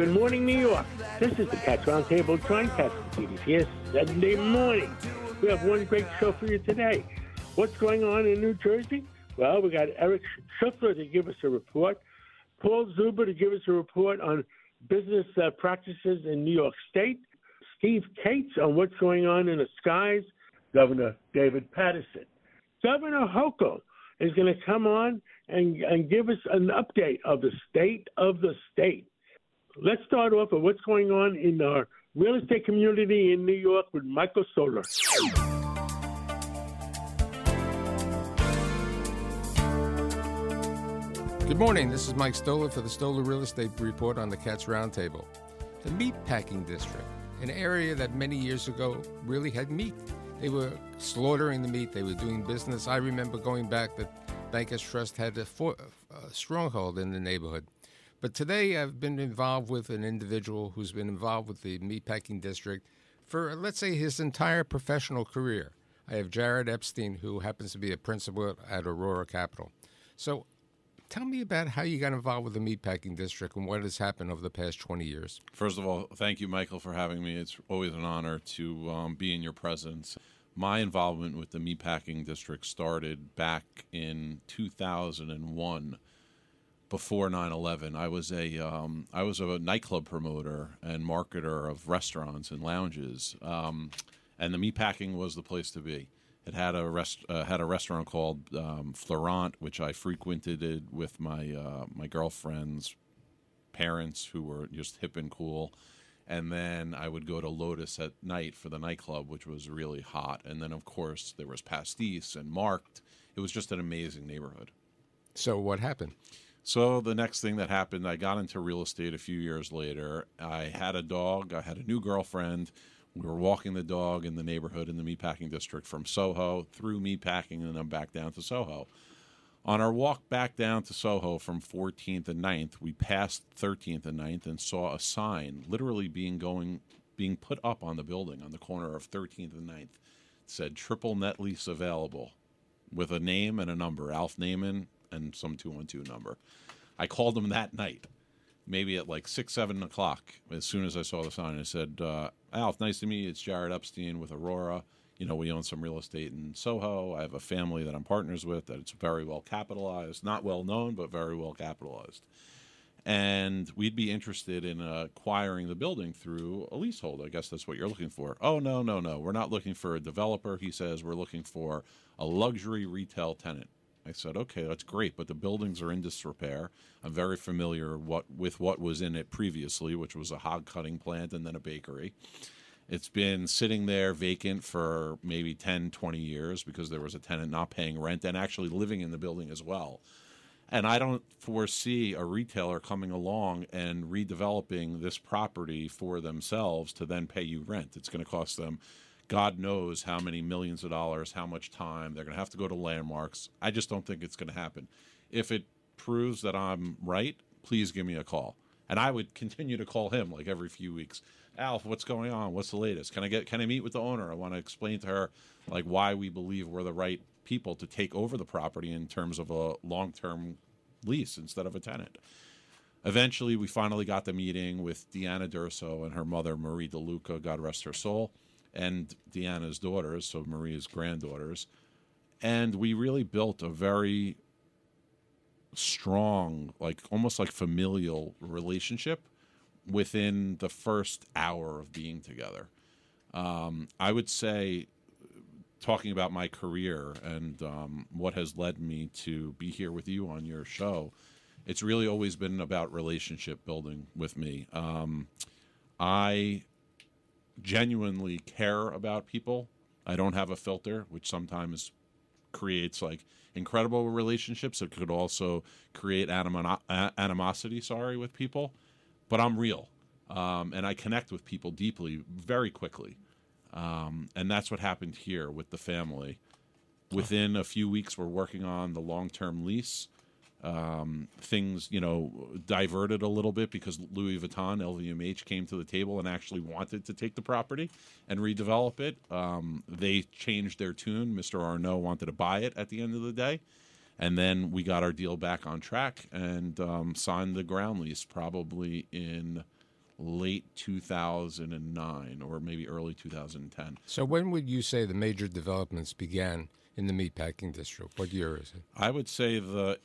Good morning, New York. This is the Cats Roundtable. John Catsimatidis here, Sunday morning. We have one great show for you today. What's going on in New Jersey? Well, we got Eric Shuffler to give us a report, Paul Zuber to give us a report on business uh, practices in New York State, Steve Kates on what's going on in the skies, Governor David Paterson. Governor Hochul is going to come on and, and give us an update of the state of the state. Let's start off with what's going on in our real estate community in New York with Michael Stoler. Good morning. This is Mike Stoler for the Stoler Real Estate Report on the Cats Roundtable. The meat packing district, an area that many years ago really had meat. They were slaughtering the meat. They were doing business. I remember going back that Bankers Trust had a, for, a stronghold in the neighborhood. But today I've been involved with an individual who's been involved with the meatpacking district for, let's say, his entire professional career. I have Jared Epstein, who happens to be a principal at Aurora Capital. So tell me about how you got involved with the meatpacking district and what has happened over the past 20 years. First of all, thank you, Michael, for having me. It's always an honor to um, be in your presence. My involvement with the meatpacking district started back in 2001 before 9/11. I was a um, I was a nightclub promoter and marketer of restaurants and lounges, um, and the meatpacking was the place to be. It had a rest uh, had a restaurant called um, Florent, which I frequented with my uh, my girlfriend's parents, who were just hip and cool. And then I would go to Lotus at night for the nightclub, which was really hot. And then, of course, there was Pastis and Markt. It was just an amazing neighborhood. So, what happened? So the next thing that happened, I got into real estate a few years later. I had a dog. I had a new girlfriend. We were walking the dog in the neighborhood in the meatpacking district from Soho through meatpacking and then back down to Soho. On our walk back down to Soho from 14th and 9th, we passed 13th and 9th and saw a sign literally being going being put up on the building on the corner of 13th and 9th. It said triple net lease available with a name and a number, Alf Naman and some 212 number. I called him that night, maybe at like 6, 7 o'clock, as soon as I saw the sign. I said, uh, Alf, nice to meet you. It's Jared Epstein with Aurora. You know, we own some real estate in Soho. I have a family that I'm partners with that it's very well capitalized, not well known, but very well capitalized. And we'd be interested in acquiring the building through a leasehold. I guess that's what you're looking for. Oh, no, no, no. We're not looking for a developer. He says we're looking for a luxury retail tenant. I said, okay, that's great, but the buildings are in disrepair. I'm very familiar what with what was in it previously, which was a hog cutting plant and then a bakery. It's been sitting there vacant for maybe 10, 20 years because there was a tenant not paying rent and actually living in the building as well. And I don't foresee a retailer coming along and redeveloping this property for themselves to then pay you rent. It's going to cost them God knows how many millions of dollars, how much time. They're going to have to go to landmarks. I just don't think it's going to happen. If it proves that I'm right, please give me a call. And I would continue to call him like every few weeks. Alf, what's going on? What's the latest? Can I get can I meet with the owner? I want to explain to her like why we believe we're the right people to take over the property in terms of a long-term lease instead of a tenant. Eventually, we finally got the meeting with Deanna Durso and her mother, Marie DeLuca, God rest her soul and Deanna's daughters, so Maria's granddaughters. And we really built a very strong, like almost like familial relationship within the first hour of being together. Um, I would say, talking about my career and um, what has led me to be here with you on your show, it's really always been about relationship building with me. Um, I genuinely care about people. I don't have a filter, which sometimes creates like incredible relationships. It could also create animo- animosity, sorry, with people. But I'm real. um, and I connect with people deeply very quickly. Um, and that's what happened here with the family. Within a few weeks, we're working on the long term lease. Um, things, you know, diverted a little bit because Louis Vuitton, LVMH, came to the table and actually wanted to take the property and redevelop it. Um, they changed their tune. Mr. Arnault wanted to buy it at the end of the day. And then we got our deal back on track and um, signed the ground lease probably in late 2009 or maybe early 2010. So when would you say the major developments began in the meatpacking district? What year is it? I would say the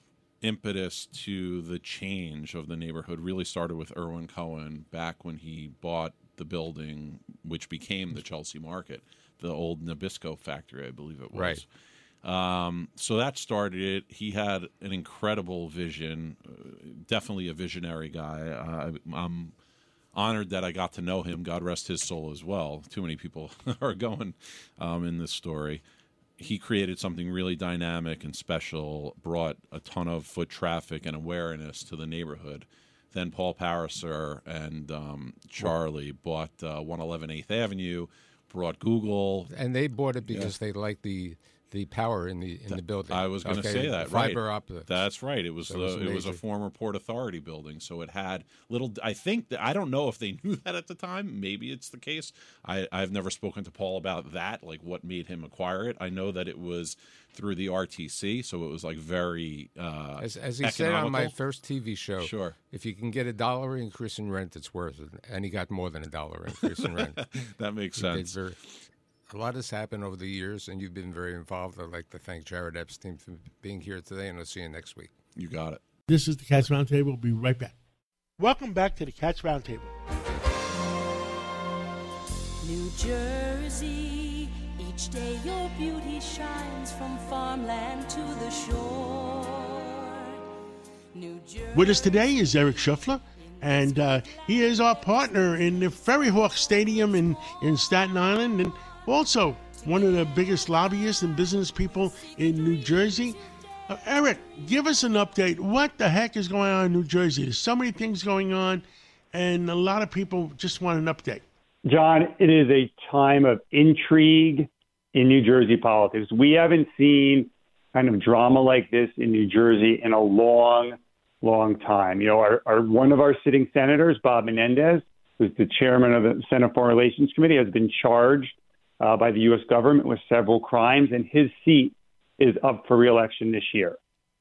impetus to the change of the neighborhood really started with Irwin Cohen back when he bought the building, which became the Chelsea Market, the old Nabisco factory, I believe it was. Right. Um, so that started it. He had an incredible vision, uh, definitely a visionary guy. Uh, I'm honored that I got to know him. God rest his soul as well. Too many people are going um, in this story. He created something really dynamic and special, brought a ton of foot traffic and awareness to the neighborhood. Then Paul Pariser and um, Charlie bought uh, 111 8th Avenue, brought Google. And they bought it because they liked the the power in the in the building. I was going to Okay, say that. fiber right. optics. That's right. It was, So it was it was a former Port Authority building, so it had little. I think that I don't know if they knew that at the time. Maybe it's the case. I I've never spoken to Paul about that, like what made him acquire it. I know that it was through the RTC, so it was like very. Uh, As, as he said on my first TV show, Sure. if you can get a dollar increase in rent, it's worth it. And he got more than a dollar increase in rent. that makes sense. very- a lot has happened over the years, and you've been very involved. I'd like to thank Jared Epstein for being here today, and I'll see you next week. You got it. This is the Cats Roundtable. We'll be right back. Welcome back to the Cats Roundtable. New Jersey, each day your beauty shines from farmland to the shore. New Jersey. With us today is Eric Shuffler, and uh, he is our partner in the Ferry Hawk Stadium in, in Staten Island, and also one of the biggest lobbyists and business people in New Jersey. Uh, Eric, give us an update. What the heck is going on in New Jersey? There's so many things going on, and a lot of people just want an update. John, it is a time of intrigue in New Jersey politics. We haven't seen kind of drama like this in New Jersey in a long, long time. You know, our, our one of our sitting senators, Bob Menendez, who's the chairman of the Senate Foreign Relations Committee, has been charged uh, by the U.S. government with several crimes, and his seat is up for reelection this year.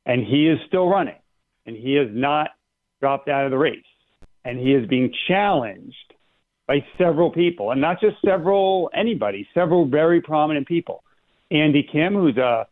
And he is still running, and he has not dropped out of the race. And he is being challenged by several people, and not just several anybody, several very prominent people. Andy Kim, who's a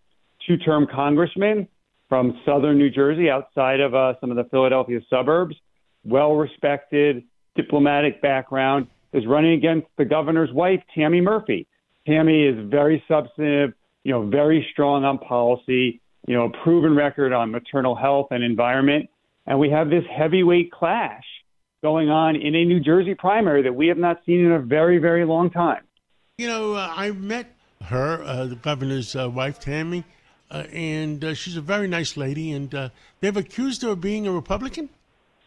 two-term congressman from southern New Jersey, outside of uh, some of the Philadelphia suburbs, well-respected, diplomatic background, is running against the governor's wife, Tammy Murphy. Tammy is very substantive, you know, very strong on policy, you know, a proven record on maternal health and environment, and we have this heavyweight clash going on in a New Jersey primary that we have not seen in a very, very long time. You know, uh, I met her, uh, the governor's uh, wife, Tammy, uh, and uh, she's a very nice lady. And uh, they've accused her of being a Republican.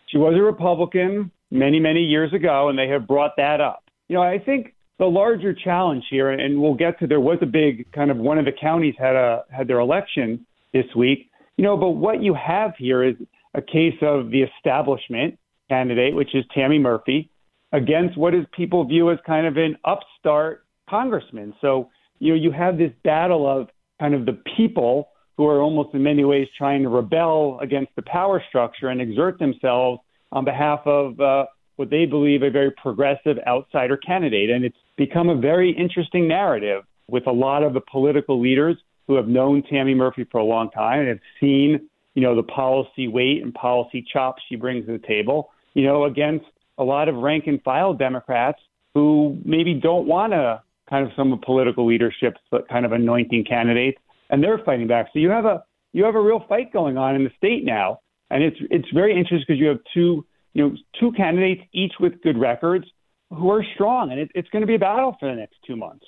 She was a Republican many, many years ago, and they have brought that up. You know, I think the larger challenge here, and we'll get to there was a big kind of one of the counties had a had their election this week. You know, but what you have here is a case of the establishment candidate, which is Tammy Murphy, against what is people view as kind of an upstart congressman. So, you know, you have this battle of kind of the people who are almost in many ways trying to rebel against the power structure and exert themselves on behalf of uh, what they believe a very progressive outsider candidate. And it's become a very interesting narrative with a lot of the political leaders who have known Tammy Murphy for a long time and have seen, you know, the policy weight and policy chops she brings to the table, you know, against a lot of rank and file Democrats who maybe don't want to kind of some of political leadership, but kind of anointing candidates, and they're fighting back. So you have a you have a real fight going on in the state now, and it's it's very interesting because you have two you know two candidates each with good records who are strong, and it, it's going to be a battle for the next two months.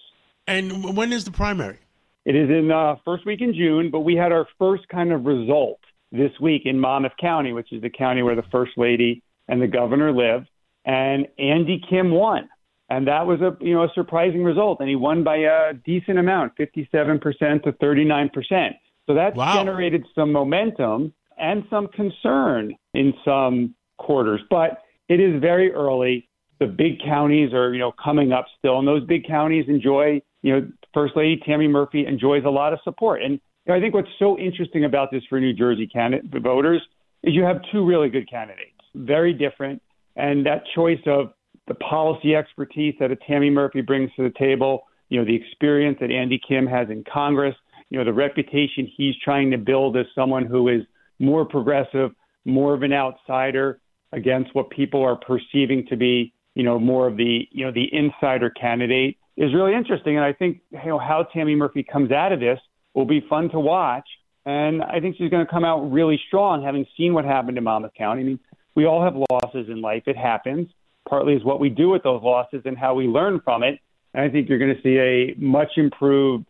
And when is the primary? It is in uh, first week in June, but we had our first kind of result this week in Monmouth County, which is the county where the first lady and the governor live. and Andy Kim won. And that was a you know a surprising result, and he won by a decent amount, 57% to 39%. So that Wow. generated some momentum and some concern in some quarters, but it is very early. The big counties are you know coming up still, and those big counties enjoy you know First Lady Tammy Murphy enjoys a lot of support. And you know, I think what's so interesting about this for New Jersey candidate voters is you have two really good candidates, very different, and that choice of the policy expertise that a Tammy Murphy brings to the table, you know, the experience that Andy Kim has in Congress, you know, the reputation he's trying to build as someone who is more progressive, more of an outsider against what people are perceiving to be, you know, more of the, you know, the insider candidate is really interesting. And I think, you know, how Tammy Murphy comes out of this will be fun to watch. And I think she's going to come out really strong, having seen what happened in Monmouth County. I mean, we all have losses in life. It happens. Partly is what we do with those losses and how we learn from it. And I think you're going to see a much improved,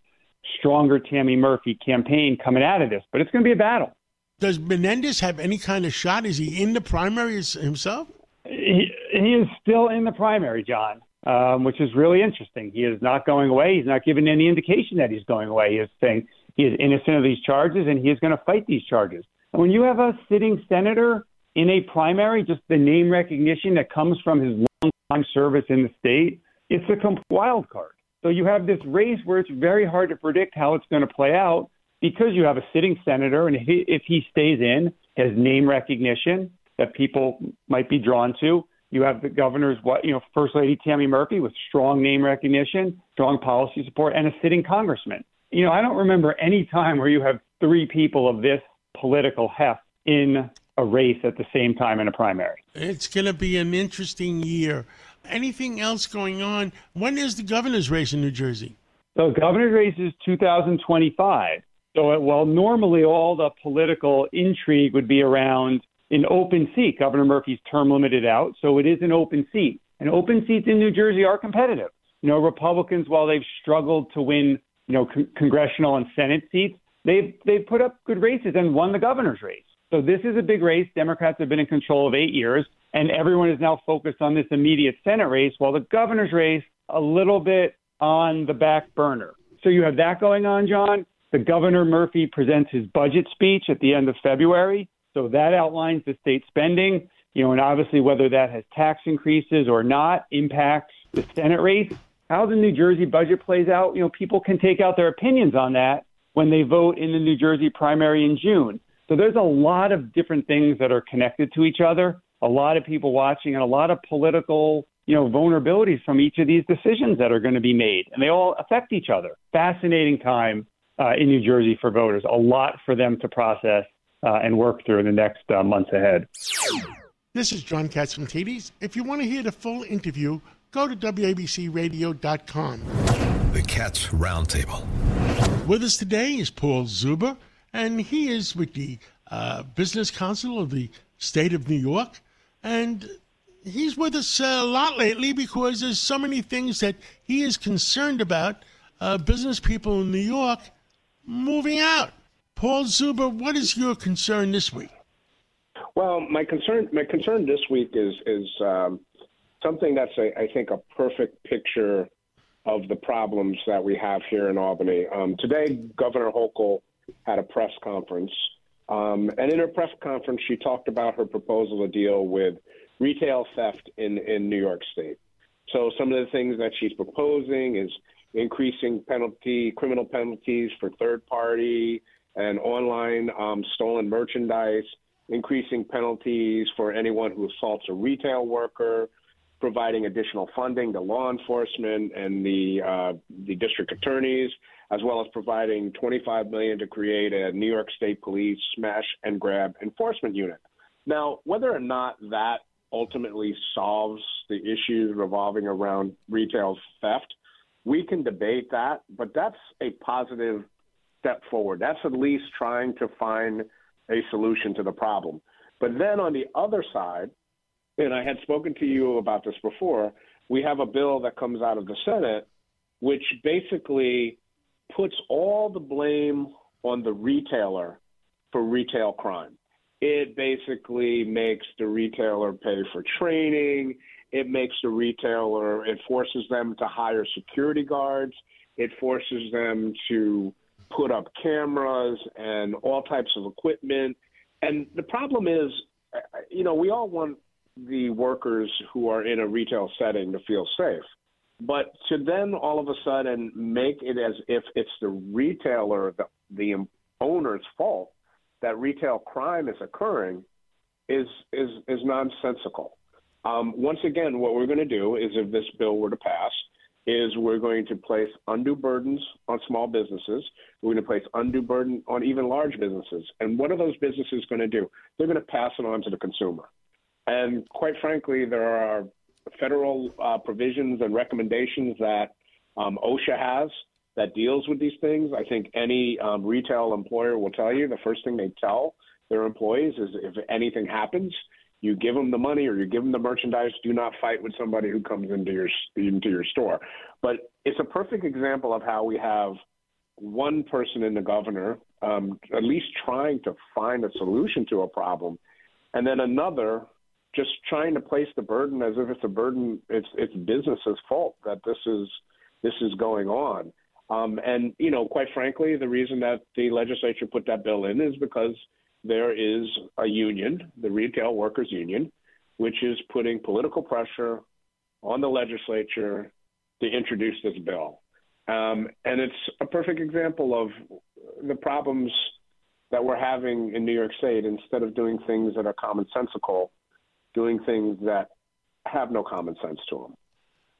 stronger Tammy Murphy campaign coming out of this. But it's going to be a battle. Does Menendez have any kind of shot? Is he in the primaries himself? He, he is still in the primary, John, um, which is really interesting. He is not going away. He's not giving any indication that he's going away. He is saying he is innocent of these charges and he is going to fight these charges. And when you have a sitting senator in a primary, just the name recognition that comes from his long time service in the state, it's a wild card. So you have this race where it's very hard to predict how it's going to play out because you have a sitting senator, and if he, if he stays in, has name recognition that people might be drawn to. You have the governor's, what you know, First Lady Tammy Murphy with strong name recognition, strong policy support, and a sitting congressman. You know, I don't remember any time where you have three people of this political heft in a race at the same time in a primary. It's going to be an interesting year. Anything else going on? When is the governor's race in New Jersey? So governor's race is 2025. So uh, while normally all the political intrigue would be around an open seat, Governor Murphy's term limited out, so it is an open seat. And open seats in New Jersey are competitive. You know, Republicans, while they've struggled to win, you know, con- congressional and Senate seats, they've they've put up good races and won the governor's race. So this is a big race. Democrats have been in control of eight years, and everyone is now focused on this immediate Senate race, while the governor's race a little bit on the back burner. So you have that going on, John. The governor Murphy presents his budget speech at the end of February. So that outlines the state spending, you know, and obviously whether that has tax increases or not impacts the Senate race. How the New Jersey budget plays out, you know, people can take out their opinions on that when they vote in the New Jersey primary in June. So there's a lot of different things that are connected to each other, a lot of people watching, and a lot of political, you know, vulnerabilities from each of these decisions that are going to be made, and they all affect each other. Fascinating time uh, in New Jersey for voters. A lot for them to process uh, and work through in the next uh, months ahead. This is John Catsimatidis. If you want to hear the full interview, go to WABCRadio.com. The Cats Roundtable. With us today is Paul Zuber, and he is with the uh, Business Council of the State of New York. And he's with us uh, a lot lately because there's so many things that he is concerned about. Uh, business people in New York moving out. Paul Zuber, what is your concern this week? Well, my concern my concern this week is is um, something that's a, I think a perfect picture of the problems that we have here in Albany. Um, today, Governor Hochul had a press conference, um, and in her press conference, she talked about her proposal to deal with retail theft in in New York State. So some of the things that she's proposing is increasing penalty criminal penalties for third party and online um, stolen merchandise, increasing penalties for anyone who assaults a retail worker, providing additional funding to law enforcement and the uh, the district attorneys, as well as providing 25 million to create a New York State Police smash and grab enforcement unit. Now, whether or not that ultimately solves the issues revolving around retail theft, we can debate that, but that's a positive step forward. That's at least trying to find a solution to the problem. But then on the other side, and I had spoken to you about this before, we have a bill that comes out of the Senate which basically puts all the blame on the retailer for retail crime. It basically makes the retailer pay for training. It makes the retailer, it forces them to hire security guards. It forces them to put up cameras and all types of equipment. And the problem is, you know, we all want the workers who are in a retail setting to feel safe. But to then all of a sudden make it as if it's the retailer, the, the owner's fault that retail crime is occurring is is is nonsensical. Um, once again, what we're going to do is, if this bill were to pass, is we're going to place undue burdens on small businesses. We're going to place undue burden on even large businesses. And what are those businesses going to do? They're going to pass it on to the consumer. And quite frankly, there are federal uh, provisions and recommendations that um, OSHA has that deals with these things. I think any um, retail employer will tell you the first thing they tell their employees is if anything happens, you give them the money or you give them the merchandise. Do not fight with somebody who comes into your into your store. But it's a perfect example of how we have one person in the governor um, at least trying to find a solution to a problem, and then another just trying to place the burden as if it's a burden. It's it's business's fault that this is this is going on. Um, and you know, quite frankly, the reason that the legislature put that bill in is because there is a union, the Retail Workers Union, which is putting political pressure on the legislature to introduce this bill. Um, and it's a perfect example of the problems that we're having in New York State. Instead of doing things that are commonsensical, doing things that have no common sense to them.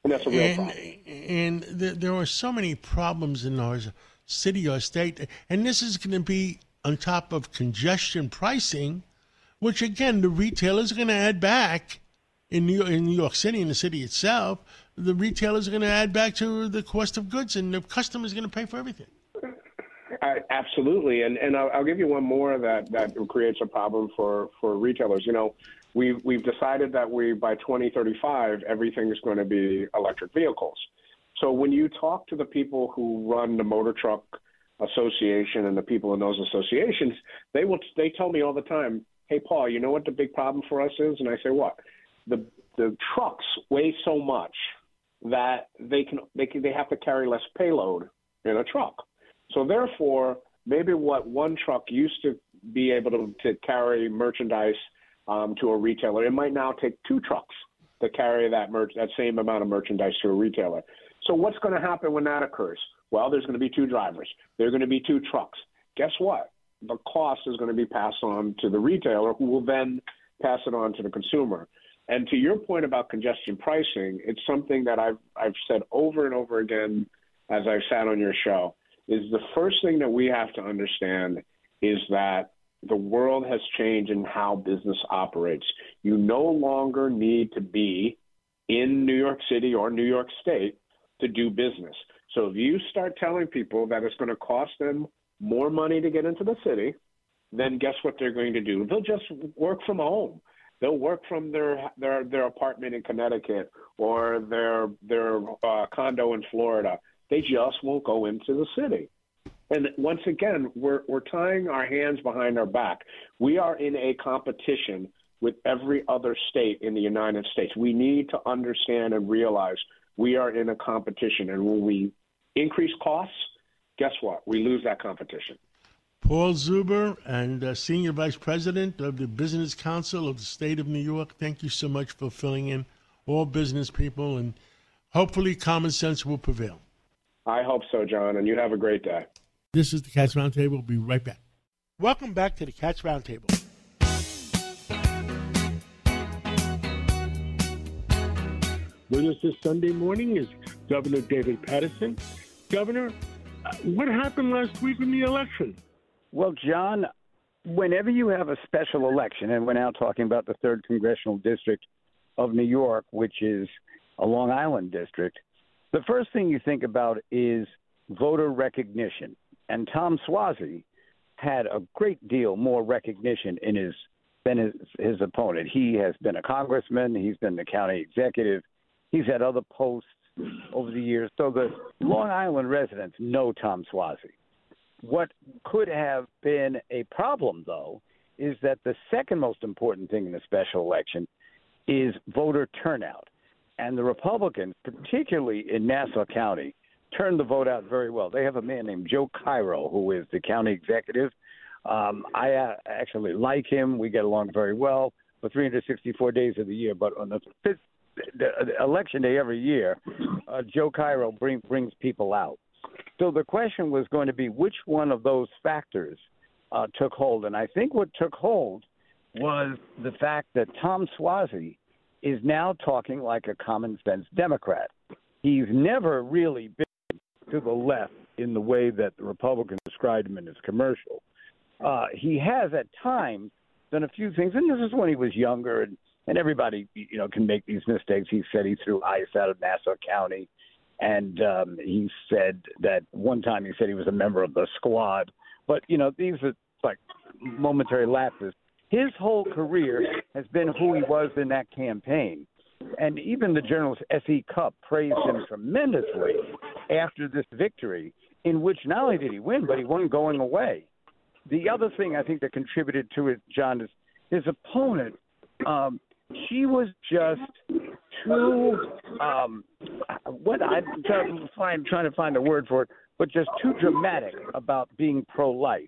And that's a real and, problem. And the, there are so many problems in our city or state, and this is going to be on top of congestion pricing, which again the retailers are going to add back in New York, in New York City, in the city itself. The retailers are going to add back to the cost of goods, and the customer is going to pay for everything. Uh, absolutely, and and I'll, I'll, give you one more that that creates a problem for for retailers. You know, we've we've decided that we by 2035 everything is going to be electric vehicles. So when you talk to the people who run the motor truck association and the people in those associations, they will they tell me all the time, "Hey, Paul, you know what the big problem for us is?" And I say, "What?" The the trucks weigh so much that they can they can they have to carry less payload in a truck. So therefore, maybe what one truck used to be able to, to carry merchandise um, to a retailer, it might now take two trucks to carry that merch that same amount of merchandise to a retailer. So what's going to happen when that occurs? Well, there's going to be two drivers. There are going to be two trucks. Guess what? The cost is going to be passed on to the retailer, who will then pass it on to the consumer. And to your point about congestion pricing, it's something that I've I've said over and over again as I've sat on your show. Is the first thing that we have to understand is that the world has changed in how business operates. You no longer need to be in New York City or New York State to do business. So if you start telling people that it's going to cost them more money to get into the city, then guess what they're going to do? They'll just work from home. They'll work from their their their apartment in Connecticut or their their uh, condo in Florida. They just won't go into the city. And once again, we're we're tying our hands behind our back. We are in a competition with every other state in the United States. We need to understand and realize we are in a competition. And when we increase costs, guess what? We lose that competition. Paul Zuber and uh, Senior Vice President of the Business Council of the State of New York, thank you so much for filling in all business people, and hopefully common sense will prevail. I hope so, John, and you have a great day. This is the Cats Roundtable. We'll be right back. Welcome back to the Cats Roundtable. With us this Sunday morning is Governor David Paterson. Governor, uh, what happened last week in the election? Well, John, whenever you have a special election, and we're now talking about the third congressional district of New York, which is a Long Island district, the first thing you think about is voter recognition. And Tom Suozzi had a great deal more recognition in his than his, his opponent. He has been a congressman. He's been the county executive. He's had other posts over the years. So the Long Island residents know Tom Suozzi. What could have been a problem, though, is that the second most important thing in the special election is voter turnout. and the Republicans, particularly in Nassau County, turned the vote out very well. They have a man named Joe Cairo, who is the county executive. Um, I uh, actually like him. We get along very well for 364 days of the year. But on the fifth the, the election day every year, uh, Joe Cairo bring, brings people out. So the question was going to be which one of those factors uh, took hold, and I think what took hold was the fact that Tom Suozzi is now talking like a common sense Democrat. He's never really been to the left in the way that the Republicans described him in his commercial. Uh, he has at times done a few things, and this is when he was younger, and, and everybody you know can make these mistakes. He said he threw ice out of Nassau County, and um, he said that one time he said he was a member of the squad. But you know these are like momentary lapses his whole career has been who he was in that campaign. And even the journalist S.E. Cupp praised him tremendously after this victory, in which not only did he win, but he won going away. The other thing I think that contributed to it, John, is his opponent. Um, she was just too um, what I'm trying, I'm trying to find a word for it, but just too dramatic about being pro-life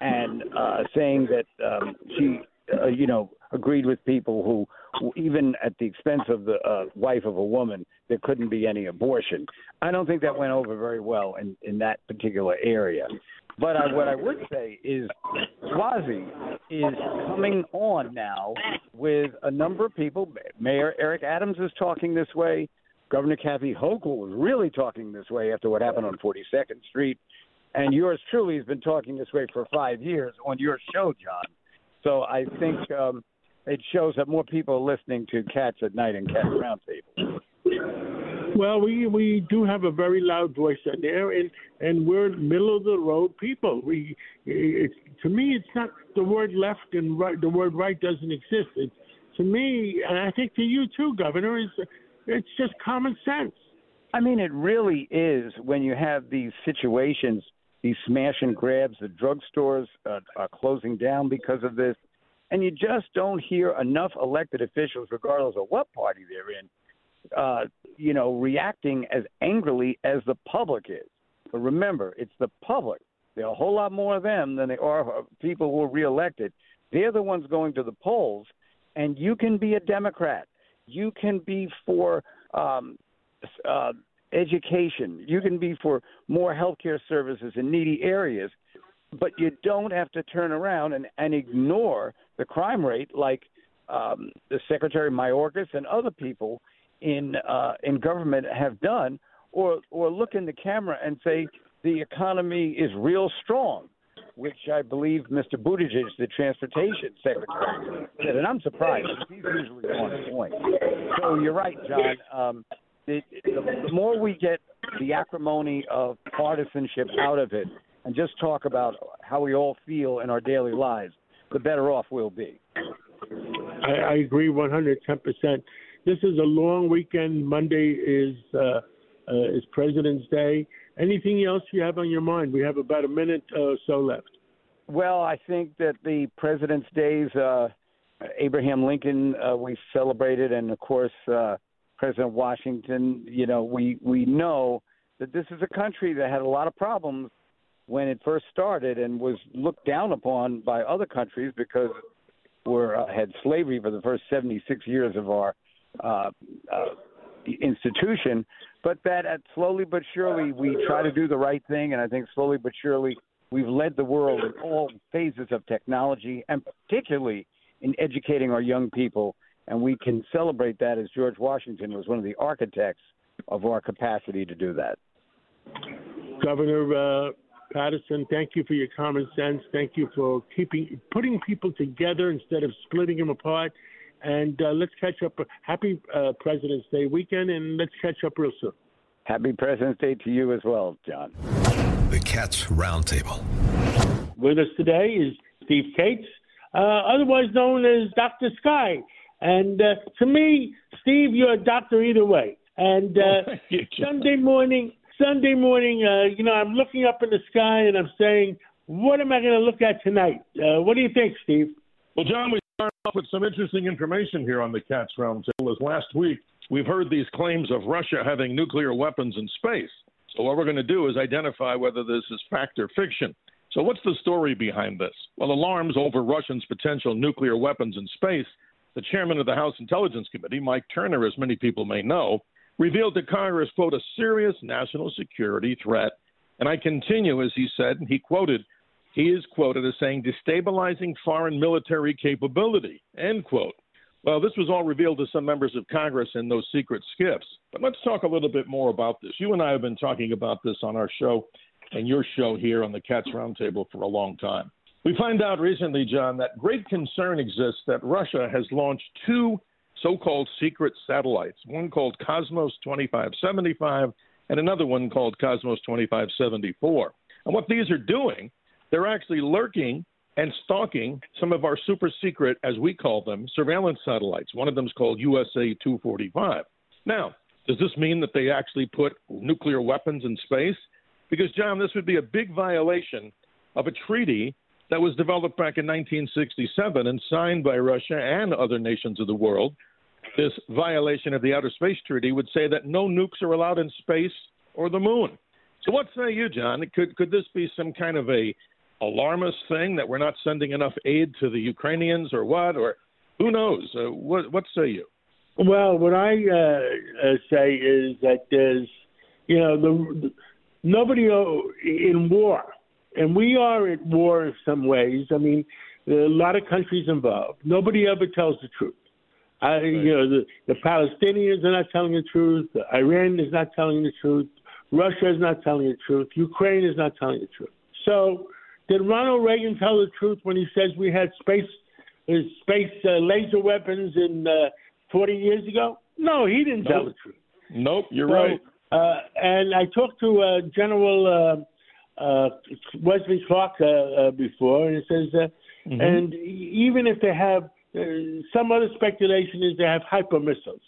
and uh, saying that um, she, uh, you know, agreed with people who, even at the expense of the uh, wife of a woman, there couldn't be any abortion. I don't think that went over very well in, in that particular area. But I, what I would say is Suozzi is coming on now with a number of people. Mayor Eric Adams is talking this way. Governor Kathy Hochul is really talking this way after what happened on 42nd Street. And yours truly has been talking this way for five years on your show, John. So I think um, it shows that more people are listening to Cats at Night and Cats Roundtable. Well, we we do have a very loud voice in there, and and we're middle of the road people. We, it, to me, it's not the word left and right. The word right doesn't exist. It's to me, and I think to you too, Governor, is it's just common sense. I mean, it really is when you have these situations these smash and grabs. The drugstores uh, are closing down because of this. And you just don't hear enough elected officials, regardless of what party they're in, uh, you know, reacting as angrily as the public is. But remember, it's the public. There are a whole lot more of them than there are people who are reelected. They're the ones going to the polls, and you can be a Democrat. You can be for um, uh, education. You can be for more healthcare services in needy areas, but you don't have to turn around and, and ignore the crime rate like um, the Secretary Mayorkas and other people in uh, in government have done, or or look in the camera and say the economy is real strong, which I believe Mr. Buttigieg, the transportation secretary, said, and I'm surprised. He's usually on point. So you're right, John. Um, the, the more we get the acrimony of partisanship out of it and just talk about how we all feel in our daily lives, the better off we'll be. I, I agree 110%. This is a long weekend. Monday is uh, uh, is President's Day. Anything else you have on your mind? We have about a minute or so left. Well, I think that the President's Days, uh, Abraham Lincoln, uh, we celebrated, and of course, uh, President Washington, you know, we we know that this is a country that had a lot of problems when it first started and was looked down upon by other countries because we uh, had slavery for the first 76 years of our uh, uh, institution, but that at slowly but surely we try to do the right thing, and I think slowly but surely we've led the world in all phases of technology, and particularly in educating our young people and we can celebrate that as George Washington was one of the architects of our capacity to do that. Governor uh, Paterson, thank you for your common sense. Thank you for keeping putting people together instead of splitting them apart. And uh, let's catch up. Happy uh, President's Day weekend, and let's catch up real soon. Happy President's Day to you as well, John. The Cats Roundtable. With us today is Steve Kates, uh, otherwise known as Dr. Sky. And uh, to me, Steve, you're a doctor either way. And uh, Sunday morning, Sunday morning, uh, you know, I'm looking up in the sky and I'm saying, what am I going to look at tonight? Uh, what do you think, Steve? Well, John, we start off with some interesting information here on the Cats Roundtable. As last week we've heard these claims of Russia having nuclear weapons in space. So, what we're going to do is identify whether this is fact or fiction. So, what's the story behind this? Well, alarms over Russians' potential nuclear weapons in space. The chairman of the House Intelligence Committee, Mike Turner, as many people may know, revealed to Congress, quote, a serious national security threat. And I continue, as he said, and he quoted, he is quoted as saying, destabilizing foreign military capability, end quote. Well, this was all revealed to some members of Congress in those secret SCIFs. But let's talk a little bit more about this. You and I have been talking about this on our show and your show here on the Cats Roundtable for a long time. We find out recently, John, that great concern exists that Russia has launched two so called secret satellites, one called Cosmos 2575 and another one called Cosmos 2574. And what these are doing, they're actually lurking and stalking some of our super secret, as we call them, surveillance satellites. One of them is called USA 245. Now, does this mean that they actually put nuclear weapons in space? Because, John, this would be a big violation of a treaty that was developed back in 1967 and signed by Russia and other nations of the world. This violation of the Outer Space Treaty would say that no nukes are allowed in space or the moon. So, what say you, John? Could could this be some kind of a alarmist thing that we're not sending enough aid to the Ukrainians or what? Or who knows? Uh, what, what say you? Well, what I uh, uh, say is that there's, you know, the, the nobody in war, and we are at war in some ways. I mean, there are a lot of countries involved. Nobody ever tells the truth. I, right. You know, the, the Palestinians are not telling the truth. Iran is not telling the truth. Russia is not telling the truth. Ukraine is not telling the truth. So did Ronald Reagan tell the truth when he says we had space uh, space uh, laser weapons in uh, 40 years ago? No, he didn't nope. tell the truth. Nope, you're so, right. Uh, and I talked to uh, General uh, uh, Wesley Clark uh, uh, before, and it says, uh, mm-hmm. and even if they have uh, some other speculation is they have hyper missiles,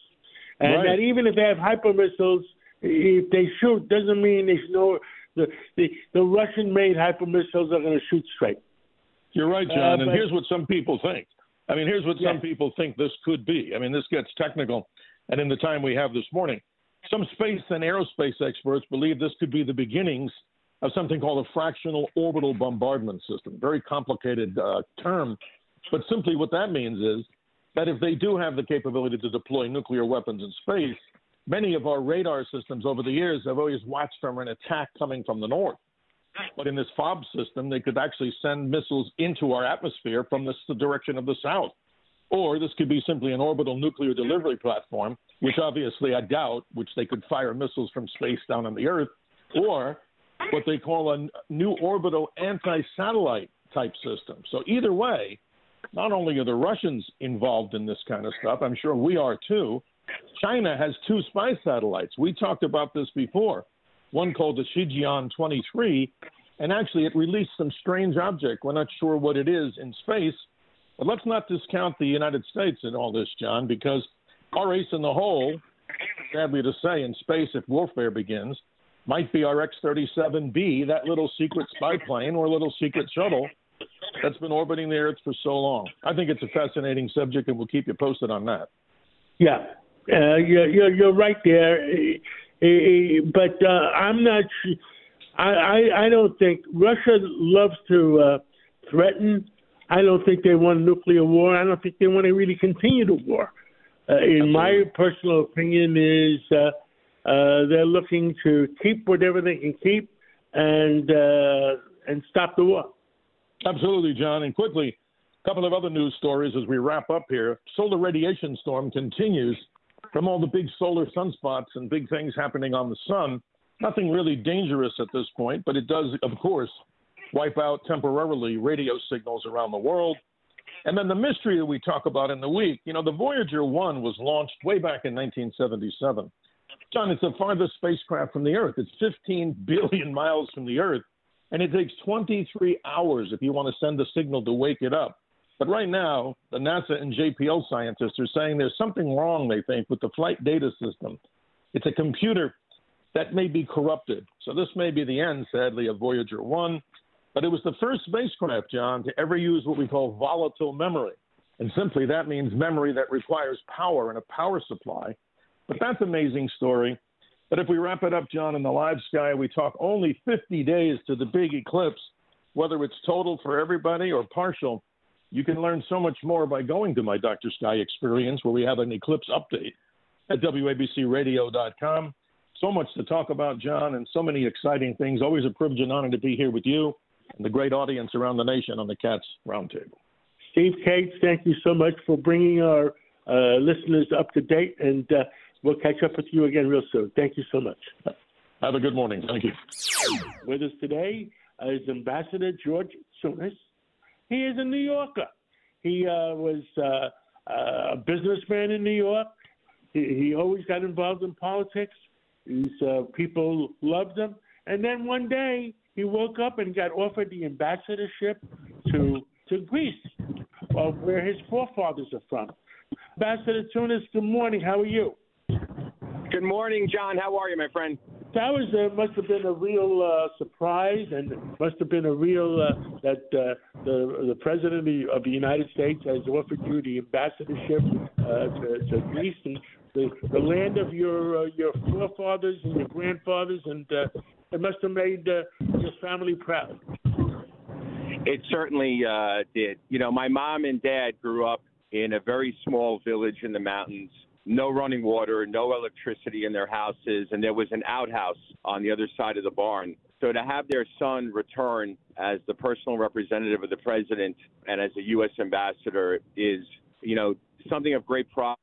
and right. that even if they have hyper missiles, if they shoot, doesn't mean they know the the, the Russian made hyper missiles are going to shoot straight. You're right, John. Uh, and here's what some people think. I mean, here's what yeah. some people think this could be. I mean, this gets technical. And in the time we have this morning, some space and aerospace experts believe this could be the beginnings of something called a fractional orbital bombardment system. Very complicated uh, term, but simply what that means is that if they do have the capability to deploy nuclear weapons in space, many of our radar systems over the years have always watched for an attack coming from the north. But in this FOB system, they could actually send missiles into our atmosphere from this, the direction of the south. Or this could be simply an orbital nuclear delivery platform, which obviously I doubt, which they could fire missiles from space down on the Earth, or what they call a new orbital anti satellite type system. So, either way, not only are the Russians involved in this kind of stuff, I'm sure we are too, China has two spy satellites. We talked about this before. One called the Shijian 23, and actually it released some strange object. We're not sure what it is in space, but let's not discount the United States in all this, John, because our ace in the hole, sadly to say, in space, if warfare begins, might be our X 37B, that little secret spy plane or little secret shuttle that's been orbiting the Earth for so long. I think it's a fascinating subject, and we'll keep you posted on that. Yeah, uh, you're, you're, you're right there, uh, uh, but uh, I'm not. I, I I don't think Russia loves to uh, threaten. I don't think they want a nuclear war. I don't think they want to really continue the war. Uh, in my personal opinion, is uh, uh, they're looking to keep whatever they can keep and uh, and stop the war. Absolutely, John. And quickly, a couple of other news stories as we wrap up here. Solar radiation storm continues from all the big solar sunspots and big things happening on the sun. Nothing really dangerous at this point, but it does, of course, wipe out temporarily radio signals around the world. And then the mystery that we talk about in the week, you know, the Voyager 1 was launched way back in 1977. John, it's the farthest spacecraft from the Earth. It's 15 billion miles from the Earth, and it takes 23 hours if you want to send a signal to wake it up. But right now, the NASA and JPL scientists are saying there's something wrong, they think, with the flight data system. It's a computer that may be corrupted. So this may be the end, sadly, of Voyager 1. But it was the first spacecraft, John, to ever use what we call volatile memory. And simply that means memory that requires power and a power supply. But that's an amazing story. But if we wrap it up, John, in the live sky, we talk only 50 days to the big eclipse, whether it's total for everybody or partial. You can learn so much more by going to my Dr. Sky experience, where we have an eclipse update at WABCRadio.com. So much to talk about, John, and so many exciting things. Always a privilege and honor to be here with you and the great audience around the nation on the Cats Roundtable. Steve Kates, thank you so much for bringing our uh, listeners up to date, and uh, we'll catch up with you again real soon. Thank you so much. Have a good morning. Thank you. With us today is Ambassador George Tsounis. He is a New Yorker. He uh, was uh, a businessman in New York. He, he always got involved in politics. He's, uh, people loved him. And then one day he woke up and got offered the ambassadorship to to Greece, uh, where his forefathers are from. Ambassador Tsounis, good morning. How are you? Good morning, John. How are you, my friend? That was uh, must have been a real uh, surprise, and must have been a real uh, that uh, the the president of the, of the United States has offered you the ambassadorship uh, to, to Greece and the, the land of your uh, your forefathers and your grandfathers, and it must have made your family proud. It certainly did. You know, my mom and dad grew up in a very small village in the mountains. No running water, no electricity in their houses, and there was an outhouse on the other side of the barn. So to have their son return as the personal representative of the president and as a U.S. ambassador is, you know, something of great pride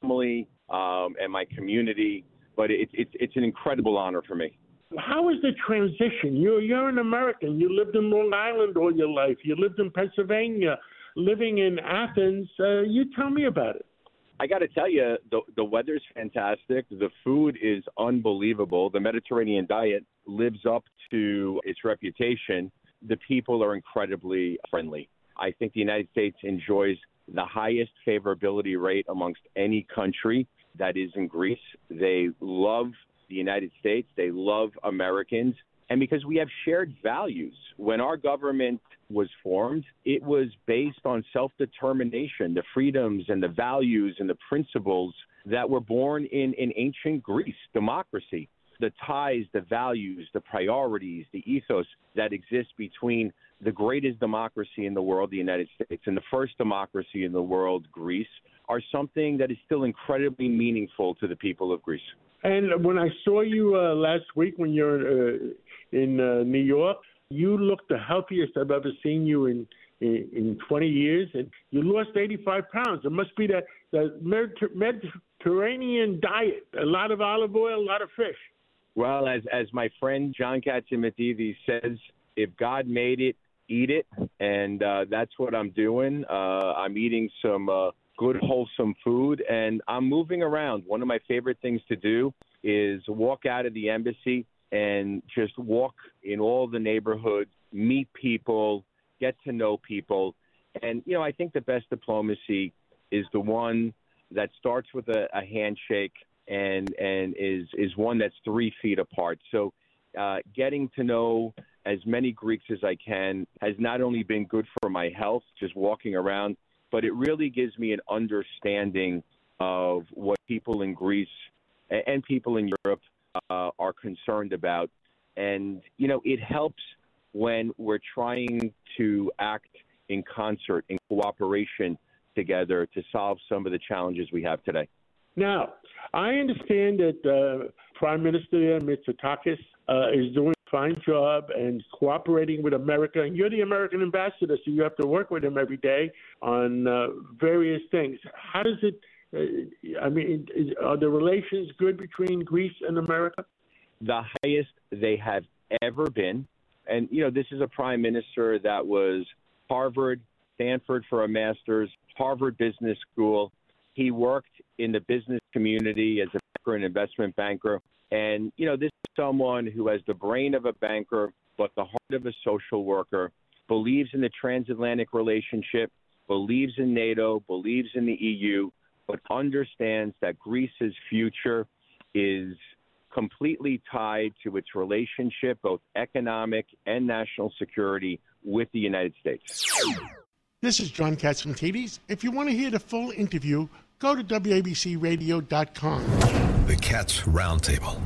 family um, and my community. But it's it's it's an incredible honor for me. How is the transition? You're you're an American. You lived in Long Island all your life. You lived in Pennsylvania, living in Athens. Uh, you tell me about it. I got to tell you, the the weather's fantastic. The food is unbelievable. The Mediterranean diet lives up to its reputation. The people are incredibly friendly. I think the United States enjoys the highest favorability rate amongst any country that is in Greece. They love the United States, they love Americans, and because we have shared values. When our government was formed, it was based on self determination, the freedoms and the values and the principles that were born in, in ancient Greece, democracy. The ties, the values, the priorities, the ethos that exist between the greatest democracy in the world, the United States, and the first democracy in the world, Greece, are something that is still incredibly meaningful to the people of Greece. And when I saw you uh, last week when you're uh, in uh, New York, you looked the healthiest I've ever seen you in, in in 20 years, and you lost 85 pounds. It must be that the Mediterranean diet: a lot of olive oil, a lot of fish. Well, as as my friend John Catsimatidis says, if God made it, eat it, and uh, that's what I'm doing. Uh, I'm eating some uh, good, wholesome food, and I'm moving around. One of my favorite things to do is walk out of the embassy and just walk in all the neighborhoods, meet people, get to know people, and you know I think the best diplomacy is the one that starts with a, a handshake and and is is one that's three feet apart. So uh, getting to know as many Greeks as I can has not only been good for my health, just walking around, but it really gives me an understanding of what people in Greece and people in Europe uh, are concerned about. And, you know, it helps when we're trying to act in concert, in cooperation together to solve some of the challenges we have today. Now, I understand that uh, Prime Minister Mitsotakis uh, is doing a fine job and cooperating with America. And you're the American ambassador, so you have to work with him every day on uh, various things. How does it? Uh, I mean, are the relations good between Greece and America? The highest they have ever been. And, you know, this is a prime minister that was Harvard, Stanford for a master's, Harvard Business School. He worked in the business community as a banker and investment banker. And, you know, this is someone who has the brain of a banker, but the heart of a social worker, believes in the transatlantic relationship, believes in NATO, believes in the EU, but understands that Greece's future is completely tied to its relationship, both economic and national security, with the United States. This is John Katz from Catsimatidis. If you want to hear the full interview, go to WABCRadio.com. The Cats Roundtable.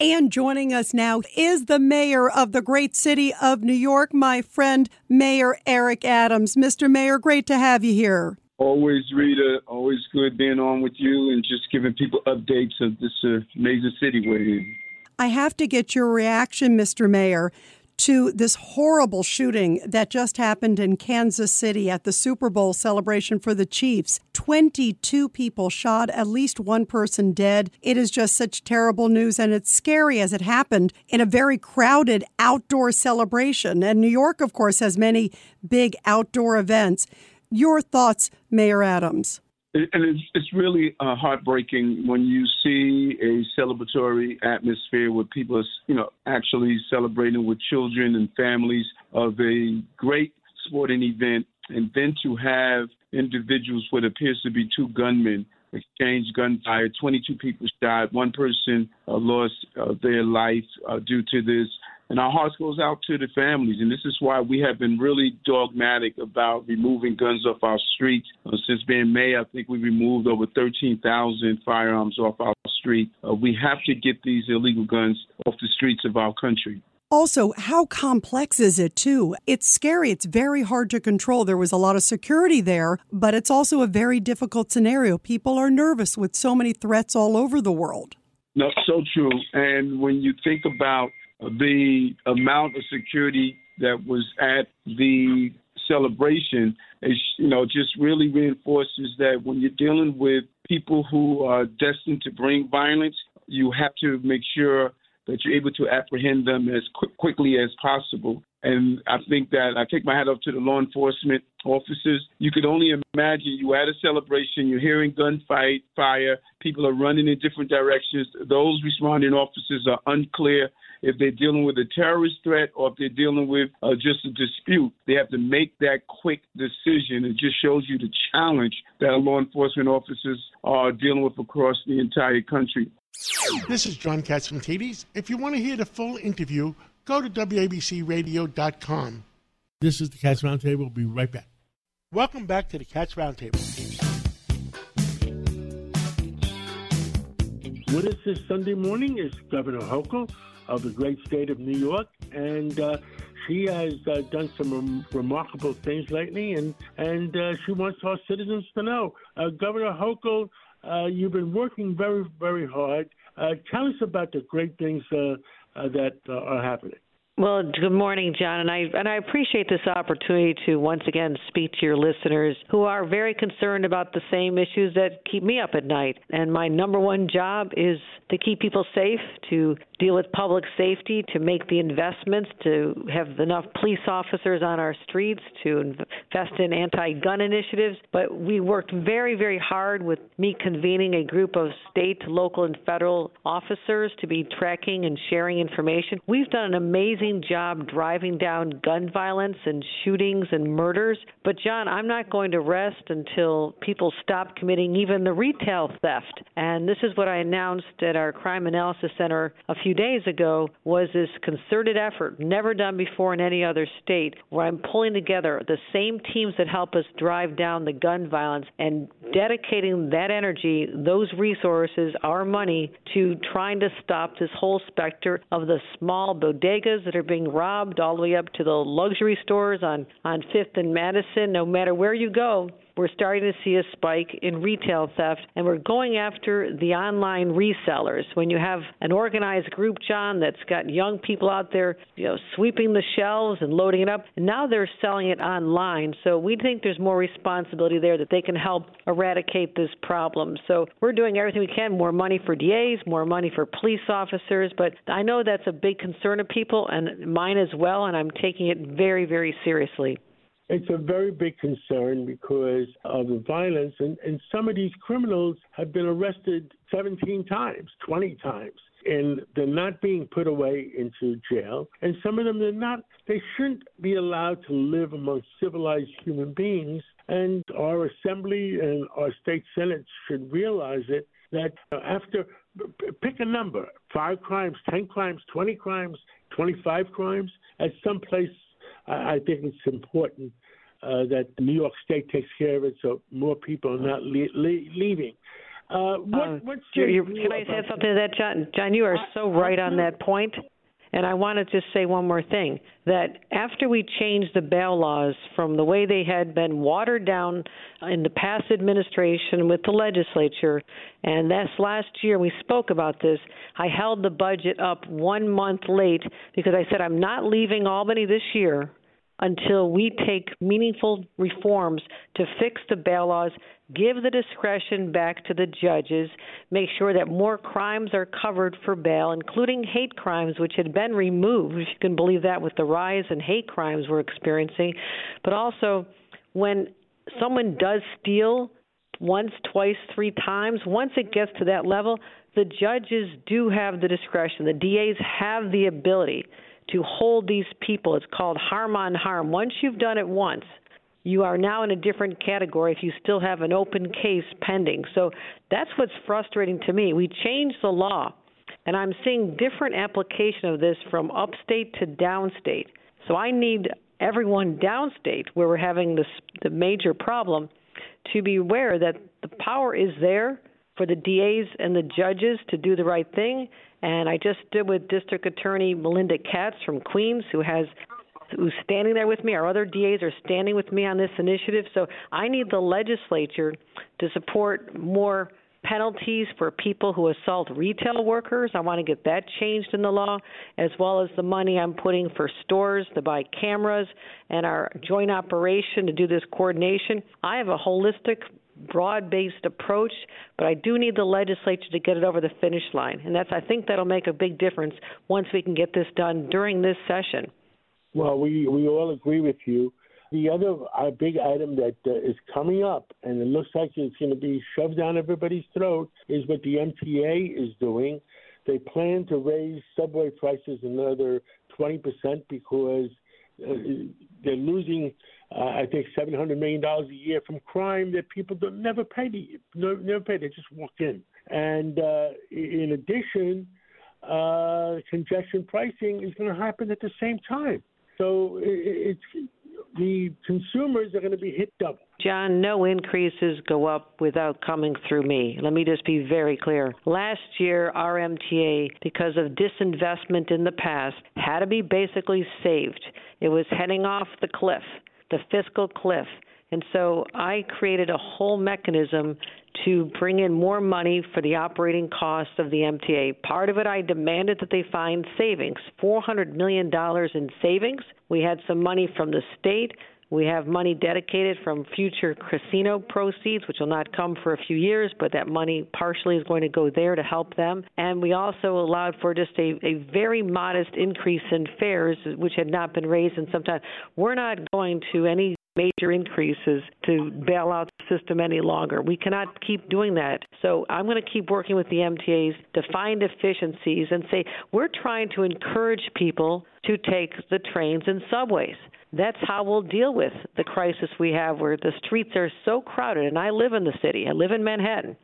And joining us now is the mayor of the great city of New York, my friend, Mayor Eric Adams. Mr. Mayor, great to have you here. Always, Rita. Always good being on with you and just giving people updates of this uh, amazing city we're in. I have to get your reaction, Mr. Mayor, to this horrible shooting that just happened in Kansas City at the Super Bowl celebration for the Chiefs. 22 people shot, at least one person dead. It is just such terrible news, and it's scary as it happened in a very crowded outdoor celebration. And New York, of course, has many big outdoor events. Your thoughts, Mayor Adams? and it's, it's really uh, heartbreaking when you see a celebratory atmosphere where people are, you know, actually celebrating with children and families of a great sporting event, and then to have individuals what appears to be two gunmen exchange gunfire. 22 people died. One person uh, lost uh, their life uh, due to this. And our hearts goes out to the families. And this is why we have been really dogmatic about removing guns off our streets. Uh, since being May, I think we removed over 13,000 firearms off our street. Uh, we have to get these illegal guns off the streets of our country. Also, how complex is it, too? It's scary. It's very hard to control. There was a lot of security there, but it's also a very difficult scenario. People are nervous with so many threats all over the world. No, so true. And when you think about the amount of security that was at the celebration, is, you know, just really reinforces that when you're dealing with people who are destined to bring violence, you have to make sure that you're able to apprehend them as quick, quickly as possible. And I think that I take my hat off to the law enforcement officers. You could only imagine you at a celebration, you're hearing gunfight, fire, people are running in different directions. Those responding officers are unclear if they're dealing with a terrorist threat or if they're dealing with uh, just a dispute. They have to make that quick decision. It just shows you the challenge that law enforcement officers are dealing with across the entire country. This is John Catsimatidis. If you want to hear the full interview, go to WABCRadio.com. This is the Cats Roundtable. We'll be right back. Welcome back to the Cats Roundtable. With us this Sunday morning is Governor Hochul of the great state of New York, and uh, she has uh, done some rem- remarkable things lately, and and uh, she wants our citizens to know. Uh, Governor Hochul, uh, you've been working very very hard. Uh, tell us about the great things Uh, that uh, are happening. Well, good morning, John, and I and I appreciate this opportunity to once again speak to your listeners who are very concerned about the same issues that keep me up at night. And my number one job is to keep people safe, to deal with public safety, to make the investments, to have enough police officers on our streets, to invest in anti-gun initiatives. But we worked very, very hard with me convening a group of state, local, and federal officers to be tracking and sharing information. We've done an amazing amazing job driving down gun violence and shootings and murders. But John, I'm not going to rest until people stop committing even the retail theft. And this is what I announced at our Crime Analysis Center a few days ago was this concerted effort never done before in any other state where I'm pulling together the same teams that help us drive down the gun violence and dedicating that energy, those resources, our money to trying to stop this whole specter of the small bodegas that are being robbed all the way up to the luxury stores on on 5th and Madison. No matter where you go, we're starting to see a spike in retail theft, and we're going after the online resellers. When you have an organized group, John, that's got young people out there, you know, sweeping the shelves and loading it up, and now they're selling it online. So we think there's more responsibility there that they can help eradicate this problem. So we're doing everything we can more money for DAs, more money for police officers, but I know that's a big concern of people, and mine as well, and I'm taking it very, very seriously. It's a very big concern because of the violence, and, and some of these criminals have been arrested 17 times, 20 times, and they're not being put away into jail. And some of them, they're not, they shouldn't be allowed to live among civilized human beings. And our assembly and our state senate should realize it that after pick a number five crimes, 10 crimes, 20 crimes, 25 crimes at some place I think it's important uh, that New York State takes care of it, so more people are not le- le- leaving. Uh, what, Uh, what you- say you- you can I say something to that, John? John, you are so right on that point. And I want to just say one more thing that after we changed the bail laws from the way they had been watered down in the past administration with the legislature, and this last year we spoke about this, I held the budget up one month late because I said I'm not leaving Albany this year until we take meaningful reforms to fix the bail laws, give the discretion back to the judges, make sure that more crimes are covered for bail, including hate crimes, which had been removed, you can believe that, with the rise in hate crimes we're experiencing. But also, when someone does steal once, twice, three times, once it gets to that level, the judges do have the discretion. The DAs have the ability to hold these people. It's called harm on harm. Once you've done it once, you are now in a different category if you still have an open case pending. So that's what's frustrating to me. We changed the law, and I'm seeing different application of this from upstate to downstate. So I need everyone downstate where we're having this the major problem to be aware that the power is there for the DAs and the judges to do the right thing. And I just did with District Attorney Melinda Katz from Queens, who has who's standing there with me. Our other DAs are standing with me on this initiative. So I need the legislature to support more penalties for people who assault retail workers. I want to get that changed in the law, as well as the money I'm putting for stores to buy cameras and our joint operation to do this coordination. I have a holistic broad based approach, but I do need the legislature to get it over the finish line. And that's I think that'll make a big difference once we can get this done during this session. Well, we we all agree with you. The other uh, big item that uh, is coming up, and it looks like it's going to be shoved down everybody's throat, is what the MTA is doing. They plan to raise subway prices another 20% because uh, they're losing, uh, I think, $700 million a year from crime that people don't never pay. No, never pay. They just walk in. And uh, in addition, uh, congestion pricing is going to happen at the same time. So it, it's the consumers are going to be hit double. John, no increases go up without coming through me. Let me just be very clear. Last year, our MTA, because of disinvestment in the past, had to be basically saved. It was heading off the cliff, the fiscal cliff. And so I created a whole mechanism to bring in more money for the operating costs of the MTA. Part of it, I demanded that they find savings $400 million in savings. We had some money from the state. We have money dedicated from future casino proceeds, which will not come for a few years, but that money partially is going to go there to help them. And we also allowed for just a, a very modest increase in fares, which had not been raised in some time. We're not going to any major increases to bail out the system any longer. We cannot keep doing that. So I'm going to keep working with the MTAs to find efficiencies and say we're trying to encourage people to take the trains and subways. That's how we'll deal with the crisis we have where the streets are so crowded. And I live in the city, I live in Manhattan.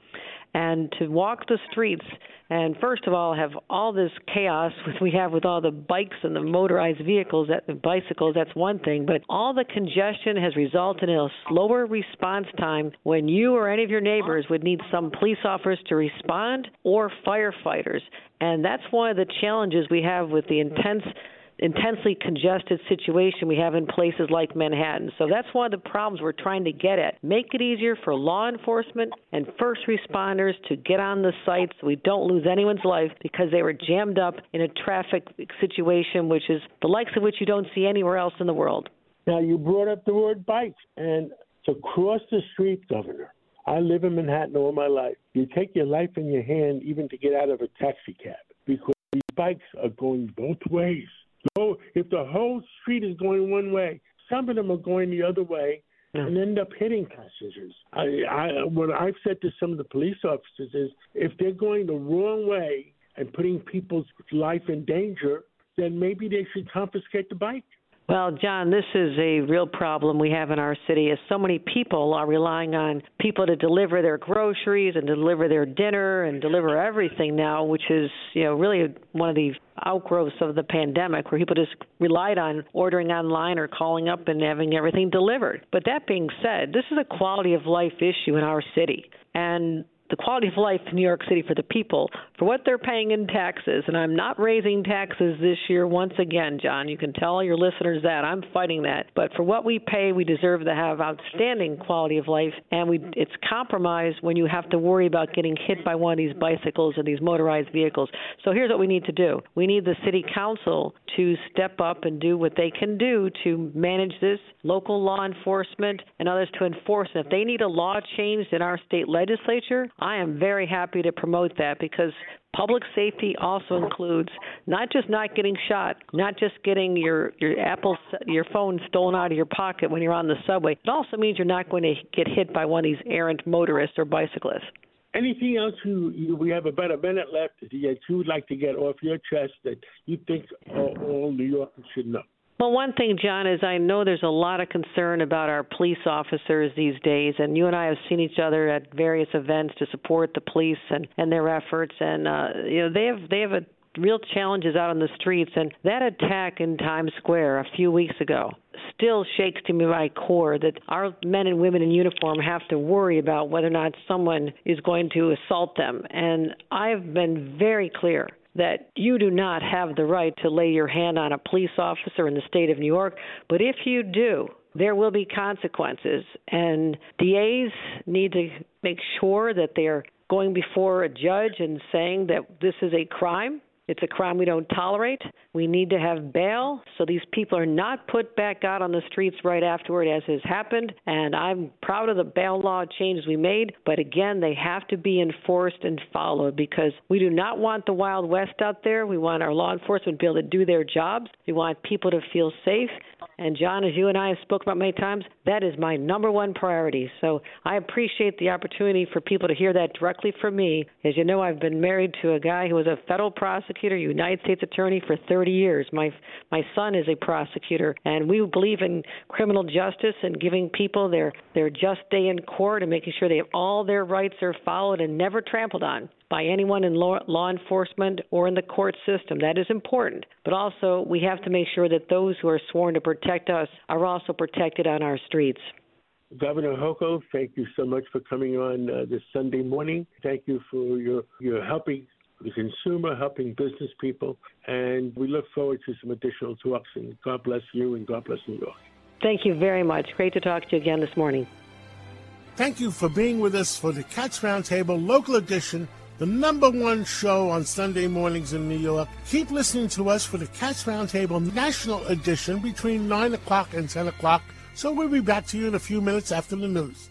And to walk the streets and first of all have all this chaos we have with all the bikes and the motorized vehicles that the bicycles that's one thing but all the congestion has resulted in a slower response time when you or any of your neighbors would need some police officers to respond or firefighters. And that's one of the challenges we have with the intense intensely congested situation we have in places like Manhattan. So that's one of the problems we're trying to get at. Make it easier for law enforcement and first responders to get on the sites so we don't lose anyone's life because they were jammed up in a traffic situation which is the likes of which you don't see anywhere else in the world. Now, you brought up the word bikes, and to cross the street, Governor, I live in Manhattan all my life. You take your life in your hand even to get out of a taxi cab because these bikes are going both ways. So if the whole street is going one way, some of them are going the other way and end up hitting passengers. I, I, what I've said to some of the police officers is if they're going the wrong way and putting people's life in danger, then maybe they should confiscate the bike. Well, John, this is a real problem we have in our city as so many people are relying on people to deliver their groceries and deliver their dinner and deliver everything now, which is, you know, really one of the outgrowths of the pandemic where people just relied on ordering online or calling up and having everything delivered. But that being said, this is a quality of life issue in our city. And the quality of life in New York City for the people for what they're paying in taxes. And I'm not raising taxes this year once again, John. You can tell your listeners that I'm fighting that. But for what we pay, we deserve to have outstanding quality of life. And we it's compromised when you have to worry about getting hit by one of these bicycles or these motorized vehicles. So here's what we need to do. We need the city council to step up and do what they can do to manage this, local law enforcement and others to enforce it. If they need a law changed in our state legislature, I am very happy to promote that because public safety also includes not just not getting shot, not just getting your your Apple your phone stolen out of your pocket when you're on the subway. It also means you're not going to get hit by one of these errant motorists or bicyclists. Anything else you, you we have about a minute left that you would like to get off your chest that you think all, all New Yorkers should know? Well, one thing, John, is I know there's a lot of concern about our police officers these days, and you and I have seen each other at various events to support the police and and their efforts, and uh, you know they have they have a real challenges out on the streets, and that attack in Times Square a few weeks ago still shakes to me my core that our men and women in uniform have to worry about whether or not someone is going to assault them. And I've been very clear that you do not have the right to lay your hand on a police officer in the state of New York, but if you do, there will be consequences. And DAs need to make sure that they're going before a judge and saying that this is a crime it's a crime we don't tolerate. We need to have bail so these people are not put back out on the streets right afterward, as has happened. And I'm proud of the bail law changes we made, but again, they have to be enforced and followed because we do not want the Wild West out there. We want our law enforcement to be able to do their jobs. We want people to feel safe. And John, as you and I have spoken about many times, that is my number one priority. So I appreciate the opportunity for people to hear that directly from me. As you know, I've been married to a guy who was a federal prosecutor, United States attorney for 30 years. My my son is a prosecutor, and we believe in criminal justice and giving people their their just day in court and making sure they have all their rights are followed and never trampled on by anyone in law, law enforcement or in the court system. That is important. But also, we have to make sure that those who are sworn to protect us are also protected on our streets. Governor Hochul, thank you so much for coming on uh, this Sunday morning. Thank you for your, your helping the consumer, helping business people, and we look forward to some additional talks. And God bless you, and God bless New York. Thank you very much. Great to talk to you again this morning. Thank you for being with us for the Cats Roundtable Local Edition the number one show on Sunday mornings in New York. Keep listening to us for the Cats Roundtable National Edition between 9 o'clock and 10 o'clock. So we'll be back to you in a few minutes after the news.